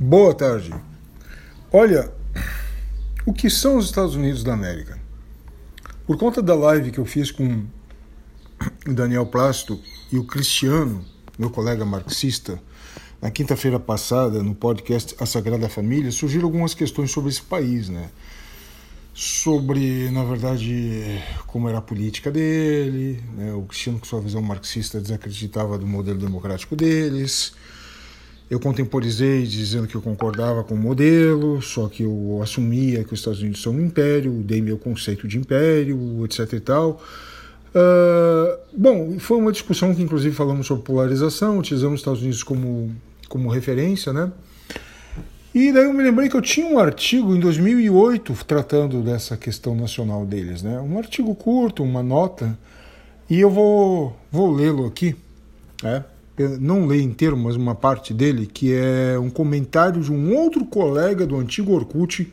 Boa tarde. Olha, o que são os Estados Unidos da América? Por conta da live que eu fiz com o Daniel Plasto e o Cristiano, meu colega marxista, na quinta-feira passada, no podcast A Sagrada Família, surgiram algumas questões sobre esse país, né? Sobre, na verdade, como era a política dele, né? o Cristiano, com sua visão marxista, desacreditava do modelo democrático deles eu contemporizei dizendo que eu concordava com o modelo, só que eu assumia que os Estados Unidos são um império, dei meu conceito de império, etc e tal. Uh, bom, foi uma discussão que inclusive falamos sobre polarização, utilizamos os Estados Unidos como, como referência, né? E daí eu me lembrei que eu tinha um artigo em 2008 tratando dessa questão nacional deles, né? Um artigo curto, uma nota, e eu vou, vou lê-lo aqui, né? Não leio inteiro, mas uma parte dele, que é um comentário de um outro colega do antigo Orkut,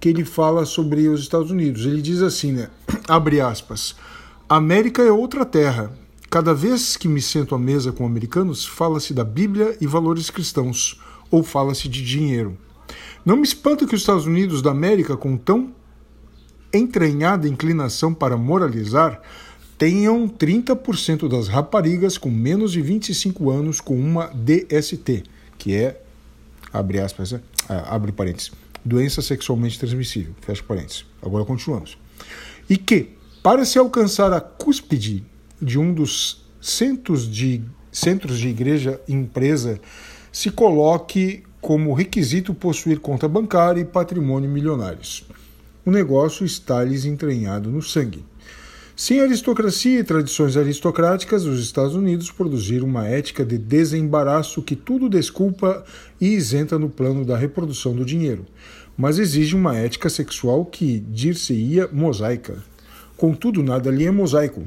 que ele fala sobre os Estados Unidos. Ele diz assim, né? Abre aspas. América é outra terra. Cada vez que me sento à mesa com americanos, fala-se da Bíblia e valores cristãos, ou fala-se de dinheiro. Não me espanta que os Estados Unidos da América, com tão entranhada inclinação para moralizar, tenham 30% das raparigas com menos de 25 anos com uma DST, que é, abre aspas, ah, abre parênteses, doença sexualmente transmissível, fecha parênteses. Agora continuamos. E que, para se alcançar a cúspide de um dos centros de, centros de igreja empresa, se coloque como requisito possuir conta bancária e patrimônio milionários. O negócio está lhes entranhado no sangue. Sem aristocracia e tradições aristocráticas, os Estados Unidos produziram uma ética de desembaraço que tudo desculpa e isenta no plano da reprodução do dinheiro, mas exige uma ética sexual que dir-se-ia mosaica. Contudo, nada ali é mosaico.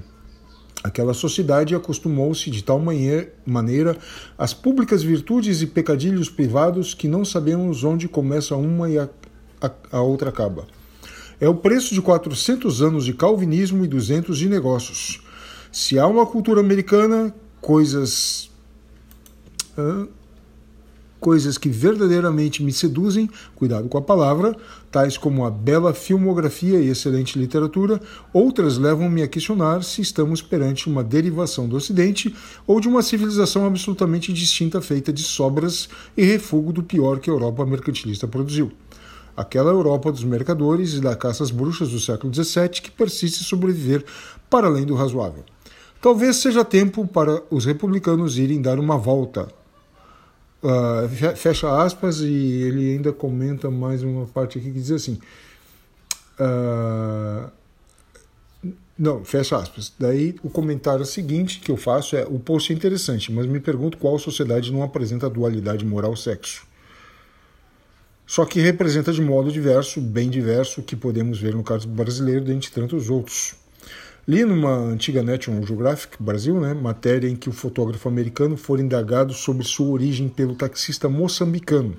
Aquela sociedade acostumou-se de tal maneira às públicas virtudes e pecadilhos privados que não sabemos onde começa uma e a, a, a outra acaba. É o preço de 400 anos de calvinismo e 200 de negócios. Se há uma cultura americana, coisas. coisas que verdadeiramente me seduzem, cuidado com a palavra, tais como a bela filmografia e excelente literatura, outras levam-me a questionar se estamos perante uma derivação do Ocidente ou de uma civilização absolutamente distinta feita de sobras e refúgio do pior que a Europa mercantilista produziu aquela Europa dos mercadores e da caça às bruxas do século XVII que persiste sobreviver para além do razoável. Talvez seja tempo para os republicanos irem dar uma volta. Uh, fecha aspas e ele ainda comenta mais uma parte aqui que diz assim. Uh, não, fecha aspas. Daí o comentário seguinte que eu faço é: o post é interessante, mas me pergunto qual sociedade não apresenta dualidade moral-sexo só que representa de modo diverso, bem diverso, que podemos ver no caso brasileiro, dentre tantos outros. Li numa antiga National Geographic Brasil, né, matéria em que o fotógrafo americano foi indagado sobre sua origem pelo taxista moçambicano,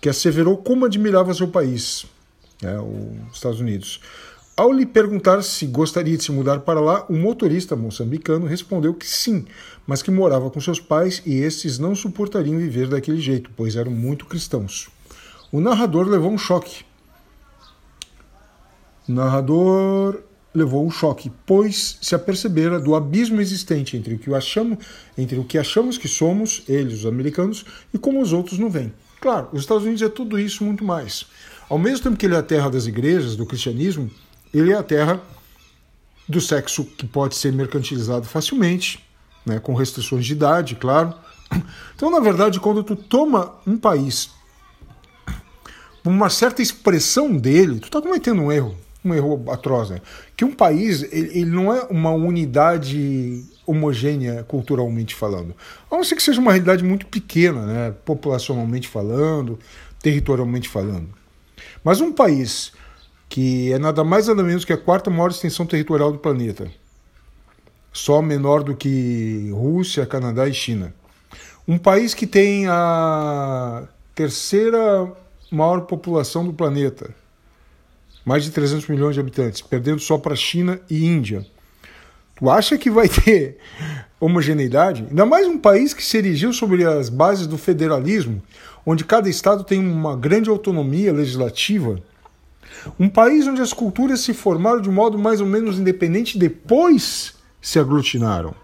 que asseverou como admirava seu país, né, os Estados Unidos. Ao lhe perguntar se gostaria de se mudar para lá, o motorista moçambicano respondeu que sim, mas que morava com seus pais e estes não suportariam viver daquele jeito, pois eram muito cristãos. O narrador levou um choque. O narrador levou um choque, pois se apercebera do abismo existente entre o que achamos, entre o que achamos que somos, eles, os americanos, e como os outros não veem. Claro, os Estados Unidos é tudo isso muito mais. Ao mesmo tempo que ele é a terra das igrejas, do cristianismo, ele é a terra do sexo que pode ser mercantilizado facilmente, né, com restrições de idade, claro. Então, na verdade, quando tu toma um país uma certa expressão dele, tu está cometendo um erro, um erro atroz, né? Que um país, ele, ele, não é uma unidade homogênea culturalmente falando. A não ser que seja uma realidade muito pequena, né? Populacionalmente falando, territorialmente falando. Mas um país que é nada mais nada menos que a quarta maior extensão territorial do planeta, só menor do que Rússia, Canadá e China. Um país que tem a terceira maior população do planeta, mais de 300 milhões de habitantes, perdendo só para China e Índia. Tu acha que vai ter homogeneidade? Ainda mais um país que se erigiu sobre as bases do federalismo, onde cada estado tem uma grande autonomia legislativa. Um país onde as culturas se formaram de modo mais ou menos independente depois se aglutinaram.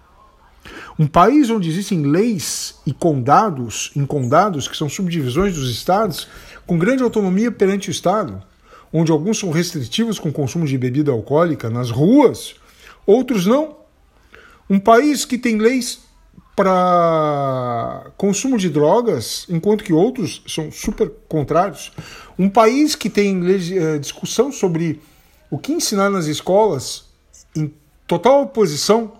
Um país onde existem leis e condados, em condados, que são subdivisões dos estados, com grande autonomia perante o Estado, onde alguns são restritivos com o consumo de bebida alcoólica nas ruas, outros não. Um país que tem leis para consumo de drogas, enquanto que outros são super contrários. Um país que tem eh, discussão sobre o que ensinar nas escolas, em total oposição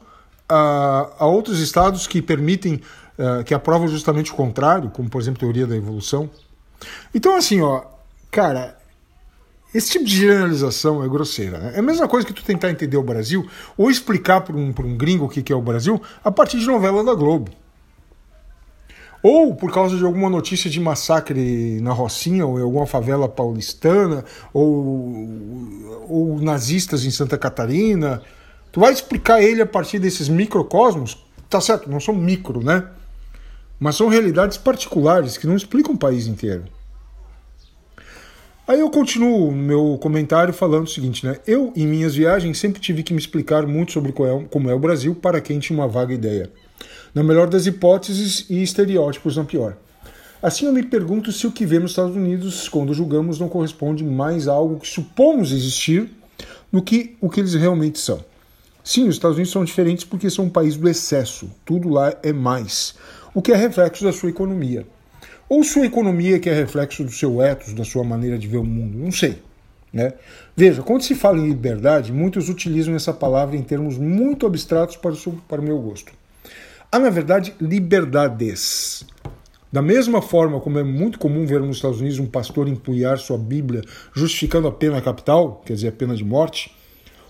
a, a outros estados que permitem, uh, que aprovam justamente o contrário, como por exemplo teoria da evolução. Então, assim, ó, cara, esse tipo de generalização é grosseira. Né? É a mesma coisa que tu tentar entender o Brasil ou explicar para um, um gringo o que, que é o Brasil a partir de novela da Globo. Ou por causa de alguma notícia de massacre na Rocinha, ou em alguma favela paulistana, ou, ou nazistas em Santa Catarina, Tu vai explicar ele a partir desses microcosmos, tá certo, não são micro, né? Mas são realidades particulares que não explicam o país inteiro. Aí eu continuo no meu comentário falando o seguinte, né? Eu, em minhas viagens, sempre tive que me explicar muito sobre é, como é o Brasil para quem tinha uma vaga ideia. Na melhor das hipóteses e estereótipos na pior. Assim eu me pergunto se o que vemos nos Estados Unidos, quando julgamos, não corresponde mais a algo que supomos existir do que o que eles realmente são. Sim, os Estados Unidos são diferentes porque são um país do excesso. Tudo lá é mais. O que é reflexo da sua economia. Ou sua economia que é reflexo do seu ethos, da sua maneira de ver o mundo. Não sei. Né? Veja, quando se fala em liberdade, muitos utilizam essa palavra em termos muito abstratos para o, seu, para o meu gosto. Há, na verdade, liberdades. Da mesma forma como é muito comum ver nos Estados Unidos um pastor empunhar sua Bíblia justificando a pena capital, quer dizer, a pena de morte,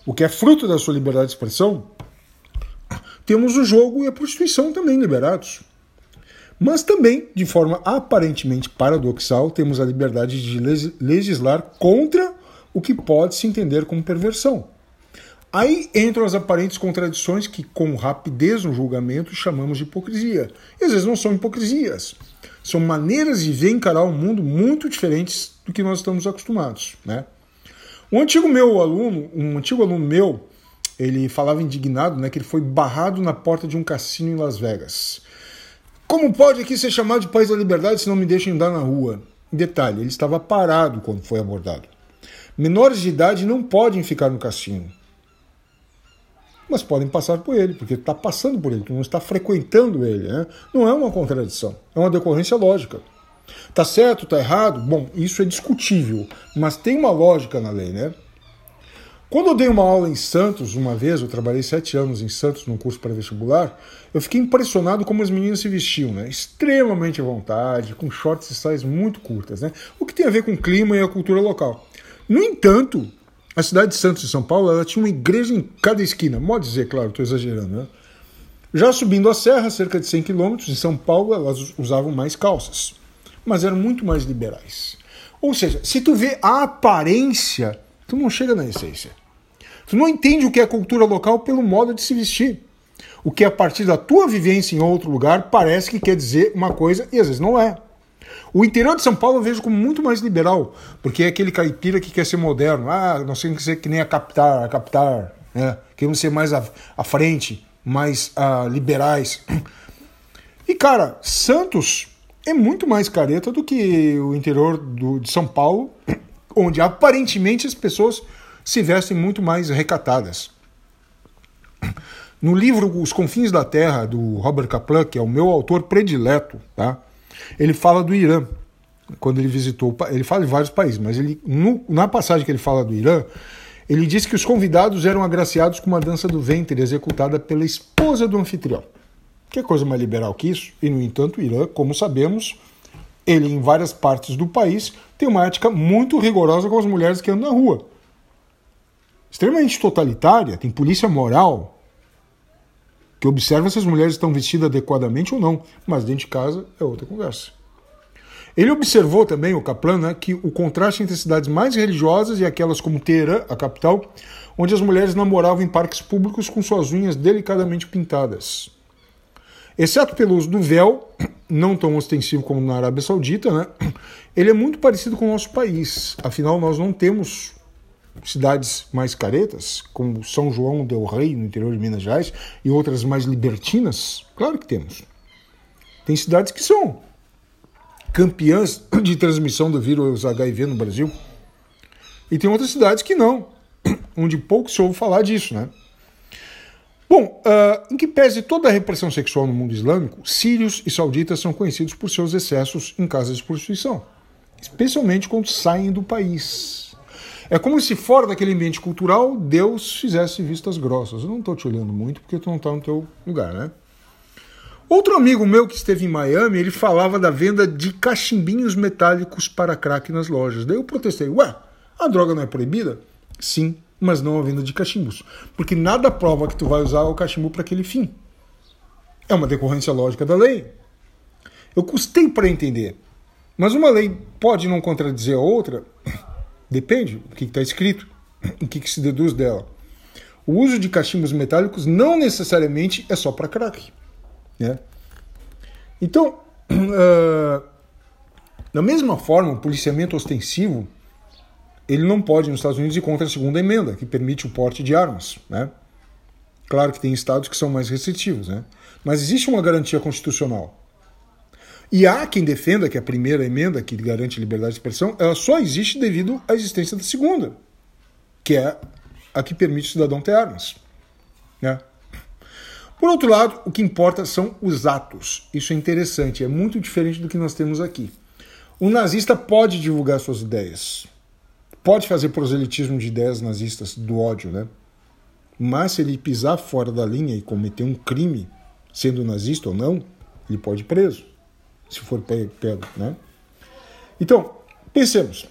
o que é fruto da sua liberdade de expressão, temos o jogo e a prostituição também liberados. Mas também, de forma aparentemente paradoxal, temos a liberdade de legislar contra o que pode se entender como perversão. Aí entram as aparentes contradições que, com rapidez no julgamento, chamamos de hipocrisia. E às vezes não são hipocrisias, são maneiras de ver encarar o mundo muito diferentes do que nós estamos acostumados. Né? Um antigo meu aluno, um antigo aluno meu, ele falava indignado, né, que ele foi barrado na porta de um cassino em Las Vegas. Como pode aqui ser chamado de país da liberdade se não me deixam andar na rua? Detalhe, ele estava parado quando foi abordado. Menores de idade não podem ficar no cassino. Mas podem passar por ele, porque está passando por ele, tu não está frequentando ele. Né? Não é uma contradição, é uma decorrência lógica. Tá certo, tá errado? Bom, isso é discutível, mas tem uma lógica na lei, né? Quando eu dei uma aula em Santos, uma vez, eu trabalhei sete anos em Santos num curso pré-vestibular, eu fiquei impressionado como as meninas se vestiam, né? Extremamente à vontade, com shorts e saias muito curtas, né? O que tem a ver com o clima e a cultura local. No entanto, a cidade de Santos, de São Paulo, ela tinha uma igreja em cada esquina. Pode dizer, claro, estou exagerando, né? Já subindo a serra, cerca de 100 quilômetros, em São Paulo, elas usavam mais calças mas eram muito mais liberais. Ou seja, se tu vê a aparência, tu não chega na essência. Tu não entende o que é cultura local pelo modo de se vestir. O que a partir da tua vivência em outro lugar parece que quer dizer uma coisa e às vezes não é. O interior de São Paulo eu vejo como muito mais liberal, porque é aquele caipira que quer ser moderno. Ah, nós temos que ser que nem a Capitar, a Capitar, né? queremos ser mais à, à frente, mais uh, liberais. E cara, Santos é muito mais careta do que o interior do, de São Paulo, onde aparentemente as pessoas se vestem muito mais recatadas. No livro Os Confins da Terra, do Robert Kaplan, que é o meu autor predileto, tá? ele fala do Irã, quando ele visitou. Ele fala de vários países, mas ele, no, na passagem que ele fala do Irã, ele diz que os convidados eram agraciados com uma dança do ventre executada pela esposa do anfitrião. Que coisa mais liberal que isso? E, no entanto, o Irã, como sabemos, ele em várias partes do país tem uma ética muito rigorosa com as mulheres que andam na rua. Extremamente totalitária, tem polícia moral que observa se as mulheres estão vestidas adequadamente ou não, mas dentro de casa é outra conversa. Ele observou também, o Kaplan, né, que o contraste entre cidades mais religiosas e aquelas como Teherã, a capital, onde as mulheres namoravam em parques públicos com suas unhas delicadamente pintadas. Exceto pelo uso do véu, não tão ostensivo como na Arábia Saudita, né, ele é muito parecido com o nosso país. Afinal, nós não temos cidades mais caretas, como São João del Rei, no interior de Minas Gerais, e outras mais libertinas? Claro que temos. Tem cidades que são campeãs de transmissão do vírus HIV no Brasil. E tem outras cidades que não, onde pouco se ouve falar disso, né? Bom, uh, em que pese toda a repressão sexual no mundo islâmico, sírios e sauditas são conhecidos por seus excessos em casas de prostituição, especialmente quando saem do país. É como se fora daquele ambiente cultural Deus fizesse vistas grossas. Eu não estou te olhando muito porque tu não está no teu lugar, né? Outro amigo meu que esteve em Miami, ele falava da venda de cachimbinhos metálicos para crack nas lojas. Daí eu protestei, ué, a droga não é proibida? Sim, mas não a venda de cachimbos. Porque nada prova que tu vai usar o cachimbo para aquele fim. É uma decorrência lógica da lei. Eu custei para entender. Mas uma lei pode não contradizer a outra? Depende do que está escrito, o que, que se deduz dela. O uso de cachimbos metálicos não necessariamente é só para crack. Né? Então, uh, da mesma forma, o policiamento ostensivo ele não pode nos Estados Unidos ir contra a segunda emenda, que permite o porte de armas. Né? Claro que tem estados que são mais restritivos, né? mas existe uma garantia constitucional. E há quem defenda que a primeira emenda, que garante liberdade de expressão, ela só existe devido à existência da segunda, que é a que permite o cidadão ter armas. Né? Por outro lado, o que importa são os atos. Isso é interessante, é muito diferente do que nós temos aqui. O nazista pode divulgar suas ideias, pode fazer proselitismo de ideias nazistas do ódio, né? Mas se ele pisar fora da linha e cometer um crime, sendo nazista ou não, ele pode ir preso, se for pego, né? Então, pensemos.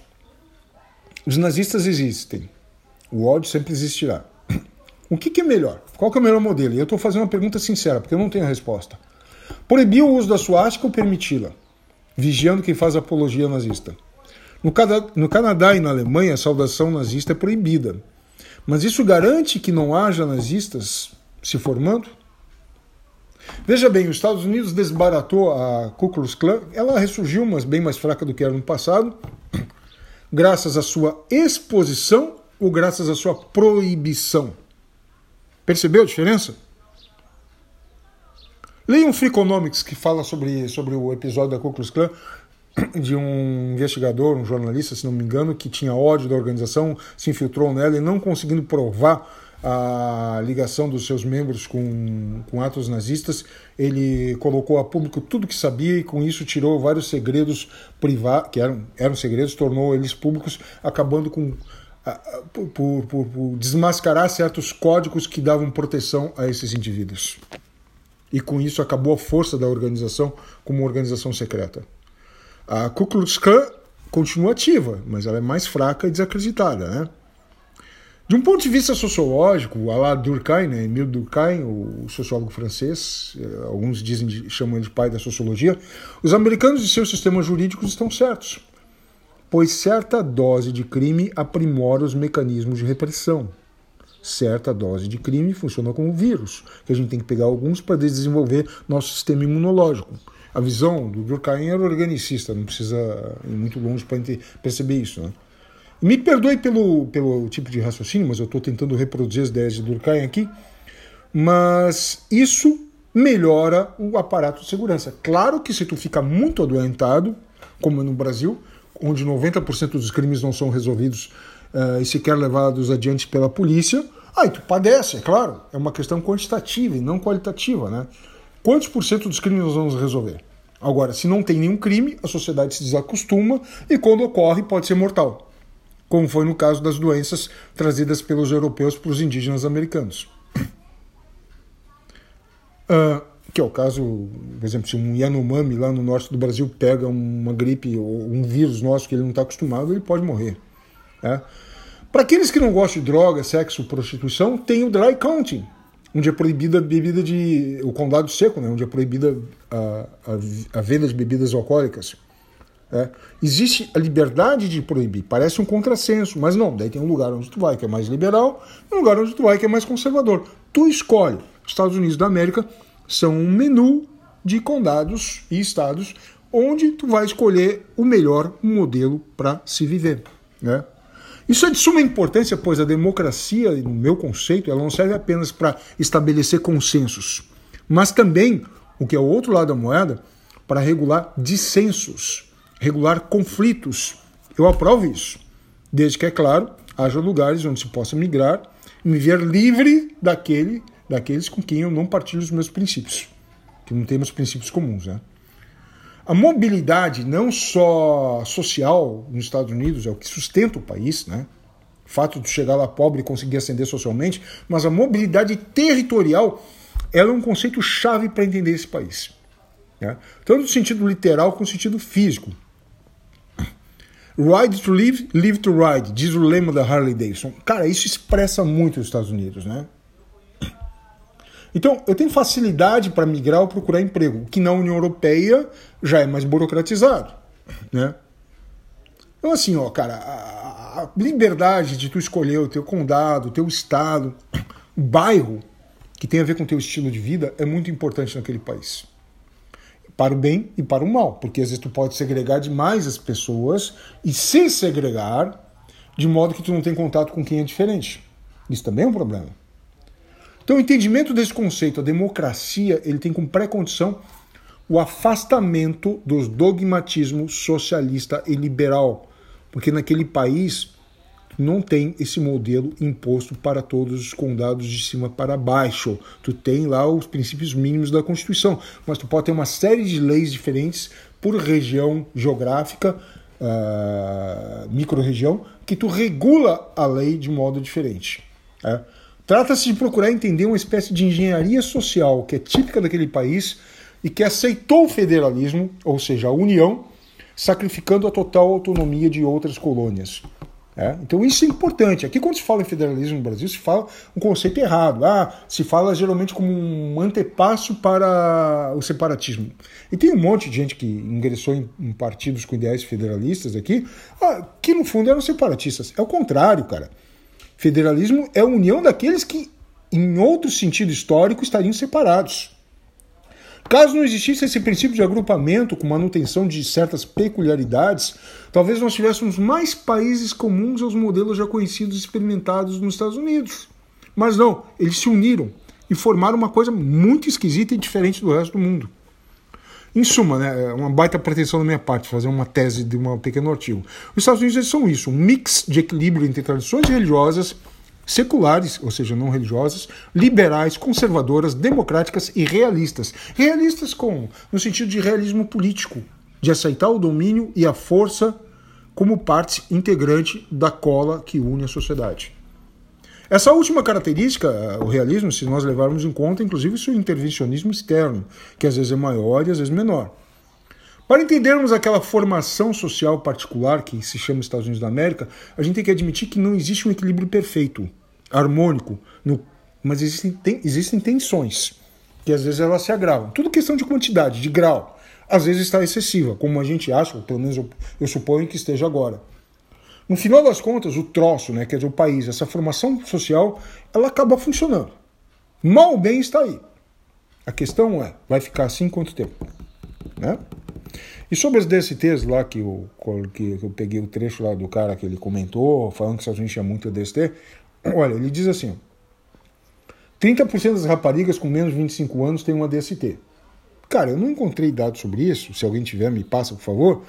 Os nazistas existem. O ódio sempre existirá. O que, que é melhor? Qual é o melhor modelo? E eu estou fazendo uma pergunta sincera, porque eu não tenho a resposta. Proibir o uso da suástica ou permiti-la? Vigiando quem faz apologia nazista. No, no Canadá e na Alemanha, a saudação nazista é proibida. Mas isso garante que não haja nazistas se formando? Veja bem, os Estados Unidos desbaratou a Ku Klux Klan. Ela ressurgiu, mas bem mais fraca do que era no passado, graças à sua exposição ou graças à sua proibição. Percebeu a diferença? Leia um Freakonomics que fala sobre, sobre o episódio da Ku Klux Klan de um investigador, um jornalista, se não me engano, que tinha ódio da organização, se infiltrou nela e não conseguindo provar a ligação dos seus membros com, com atos nazistas, ele colocou a público tudo que sabia e com isso tirou vários segredos privados, que eram, eram segredos, tornou eles públicos, acabando com por, por, por, desmascarar certos códigos que davam proteção a esses indivíduos. E com isso acabou a força da organização como organização secreta. A Ku Klux Klan continua ativa, mas ela é mais fraca e desacreditada. Né? De um ponto de vista sociológico, Alain Durkheim, né, Emile Durkheim, o sociólogo francês, eh, alguns dizem chamam ele de pai da sociologia, os americanos e seus sistemas jurídicos estão certos pois certa dose de crime aprimora os mecanismos de repressão. Certa dose de crime funciona como vírus, que a gente tem que pegar alguns para desenvolver nosso sistema imunológico. A visão do Durkheim era organicista, não precisa ir muito longe para perceber isso. Né? Me perdoe pelo, pelo tipo de raciocínio, mas eu estou tentando reproduzir as ideias de Durkheim aqui. Mas isso melhora o aparato de segurança. Claro que se tu fica muito adoentado, como no Brasil, onde 90% dos crimes não são resolvidos uh, e sequer levados adiante pela polícia, aí tu padece, é claro. É uma questão quantitativa e não qualitativa, né? Quantos por cento dos crimes nós vamos resolver? Agora, se não tem nenhum crime, a sociedade se desacostuma e quando ocorre pode ser mortal, como foi no caso das doenças trazidas pelos europeus para os indígenas americanos. Uh, que é o caso, por exemplo, se um Yanomami lá no norte do Brasil pega uma gripe ou um vírus nosso que ele não está acostumado, ele pode morrer. Né? Para aqueles que não gostam de droga, sexo, prostituição, tem o dry county, onde é proibida a bebida de. o condado seco, né? onde é proibida a, a, a venda de bebidas alcoólicas. É. Existe a liberdade de proibir, parece um contrassenso, mas não. Daí tem um lugar onde tu vai que é mais liberal, e um lugar onde tu vai que é mais conservador. Tu escolhe. Os Estados Unidos da América são um menu de condados e estados onde tu vai escolher o melhor modelo para se viver. Né? Isso é de suma importância, pois a democracia, no meu conceito, ela não serve apenas para estabelecer consensos, mas também, o que é o outro lado da moeda, para regular dissensos, regular conflitos. Eu aprovo isso, desde que, é claro, haja lugares onde se possa migrar e me ver livre daquele, daqueles com quem eu não partilho os meus princípios, que não temos princípios comuns. Né? A mobilidade, não só social nos Estados Unidos, é o que sustenta o país, né? O fato de chegar lá pobre e conseguir ascender socialmente, mas a mobilidade territorial ela é um conceito chave para entender esse país. Né? Tanto no sentido literal quanto no sentido físico. Ride to live, live to ride, diz o lema da Harley Davidson. Cara, isso expressa muito os Estados Unidos, né? Então, eu tenho facilidade para migrar ou procurar emprego, que na União Europeia já é mais burocratizado, né? Então, assim, ó, cara, a, a liberdade de tu escolher o teu condado, o teu estado, o bairro, que tem a ver com o teu estilo de vida, é muito importante naquele país. Para o bem e para o mal, porque às vezes tu pode segregar demais as pessoas e se segregar de modo que tu não tem contato com quem é diferente. Isso também é um problema. Então, o entendimento desse conceito, a democracia, ele tem como pré-condição o afastamento dos dogmatismos socialista e liberal, porque naquele país não tem esse modelo imposto para todos os condados de cima para baixo. Tu tem lá os princípios mínimos da Constituição, mas tu pode ter uma série de leis diferentes por região geográfica, uh, micro-região, que tu regula a lei de modo diferente. É? Trata-se de procurar entender uma espécie de engenharia social que é típica daquele país e que aceitou o federalismo, ou seja, a união, sacrificando a total autonomia de outras colônias. É? Então isso é importante. Aqui quando se fala em federalismo no Brasil, se fala um conceito errado. Ah, se fala geralmente como um antepasso para o separatismo. E tem um monte de gente que ingressou em, partidos com ideais federalistas aqui, ah, que no fundo eram separatistas. É o contrário, cara. Federalismo é a união daqueles que, em outro sentido histórico, estariam separados. Caso não existisse esse princípio de agrupamento com manutenção de certas peculiaridades, talvez nós tivéssemos mais países comuns aos modelos já conhecidos e experimentados nos Estados Unidos. Mas não, eles se uniram e formaram uma coisa muito esquisita e diferente do resto do mundo. Em suma, né, é uma baita pretensão da minha parte fazer uma tese de um pequeno artigo. Os Estados Unidos são isso, um mix de equilíbrio entre tradições religiosas, seculares, ou seja, não religiosas, liberais, conservadoras, democráticas e realistas. Realistas como? No sentido de realismo político, de aceitar o domínio e a força como parte integrante da cola que une a sociedade. Essa última característica, o realismo, se nós levarmos em conta, inclusive, o seu intervencionismo externo, que às vezes é maior e às vezes menor. Para entendermos aquela formação social particular que se chama Estados Unidos da América, a gente tem que admitir que não existe um equilíbrio perfeito, harmônico, no, mas existem, tem, existem tensões, que às vezes elas se agravam. Tudo questão de quantidade, de grau. Às vezes está excessiva, como a gente acha, ou pelo menos eu, eu suponho que esteja agora. No final das contas, o troço, né, quer dizer, o país, essa formação social, ela acaba funcionando. Mal ou bem está aí. A questão é, vai ficar assim quanto tempo? Né? E sobre as DSTs lá, que eu, que eu peguei o trecho lá do cara que ele comentou, falando que a gente tinha muito DST, olha, ele diz assim, 30% das raparigas com menos de 25 anos têm uma DST. Cara, eu não encontrei dados sobre isso, se alguém tiver, me passa, por favor,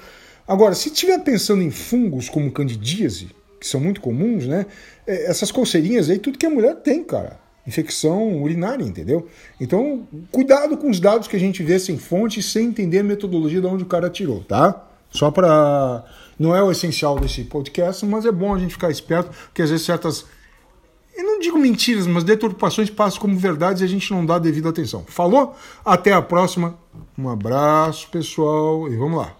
Agora, se estiver pensando em fungos como candidíase, que são muito comuns, né? É, essas coceirinhas aí, tudo que a mulher tem, cara. Infecção urinária, entendeu? Então, cuidado com os dados que a gente vê sem fonte, sem entender a metodologia de onde o cara tirou, tá? Só para. Não é o essencial desse podcast, mas é bom a gente ficar esperto, porque às vezes certas. Eu não digo mentiras, mas deturpações passam como verdades e a gente não dá devida atenção. Falou? Até a próxima. Um abraço, pessoal, e vamos lá.